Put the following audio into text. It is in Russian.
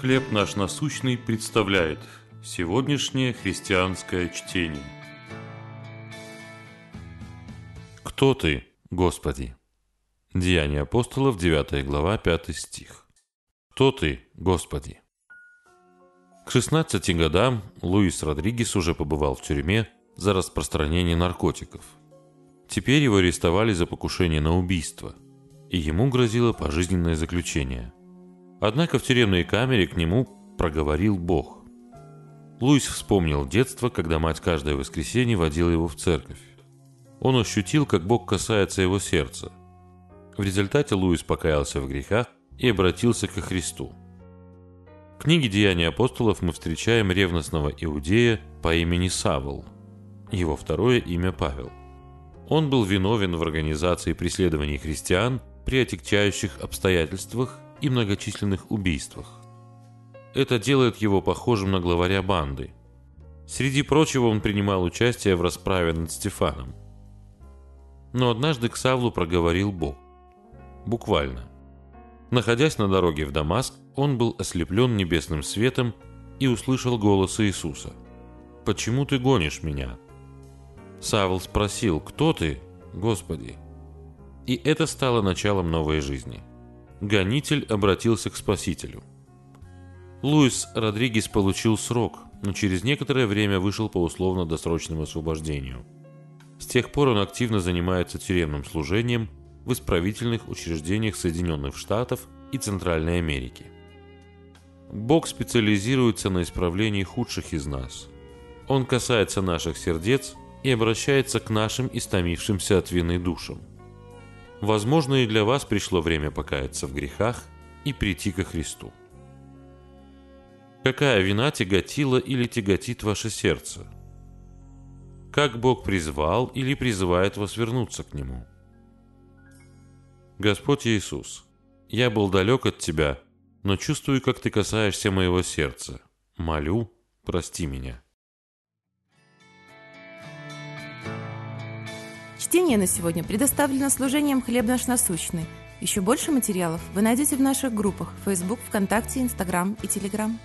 «Хлеб наш насущный» представляет сегодняшнее христианское чтение. Кто ты, Господи? Деяния апостолов, 9 глава, 5 стих. Кто ты, Господи? К 16 годам Луис Родригес уже побывал в тюрьме за распространение наркотиков. Теперь его арестовали за покушение на убийство, и ему грозило пожизненное заключение – Однако в тюремной камере к нему проговорил Бог. Луис вспомнил детство, когда мать каждое воскресенье водила его в церковь. Он ощутил, как Бог касается его сердца. В результате Луис покаялся в грехах и обратился ко Христу. В книге «Деяния апостолов» мы встречаем ревностного иудея по имени Савл. Его второе имя Павел. Он был виновен в организации преследований христиан при отягчающих обстоятельствах и многочисленных убийствах. Это делает его похожим на главаря банды. Среди прочего он принимал участие в расправе над Стефаном. Но однажды к Савлу проговорил Бог. Буквально. Находясь на дороге в Дамаск, он был ослеплен небесным светом и услышал голос Иисуса. «Почему ты гонишь меня?» Савл спросил, «Кто ты, Господи?» И это стало началом новой жизни – гонитель обратился к Спасителю. Луис Родригес получил срок, но через некоторое время вышел по условно-досрочному освобождению. С тех пор он активно занимается тюремным служением в исправительных учреждениях Соединенных Штатов и Центральной Америки. Бог специализируется на исправлении худших из нас. Он касается наших сердец и обращается к нашим истомившимся от вины душам – Возможно, и для вас пришло время покаяться в грехах и прийти ко Христу. Какая вина тяготила или тяготит ваше сердце? Как Бог призвал или призывает вас вернуться к Нему? Господь Иисус, я был далек от Тебя, но чувствую, как Ты касаешься моего сердца. Молю, прости меня. Чтение на сегодня предоставлено служением «Хлеб наш насущный». Еще больше материалов вы найдете в наших группах Facebook, ВКонтакте, Инстаграм и Телеграм.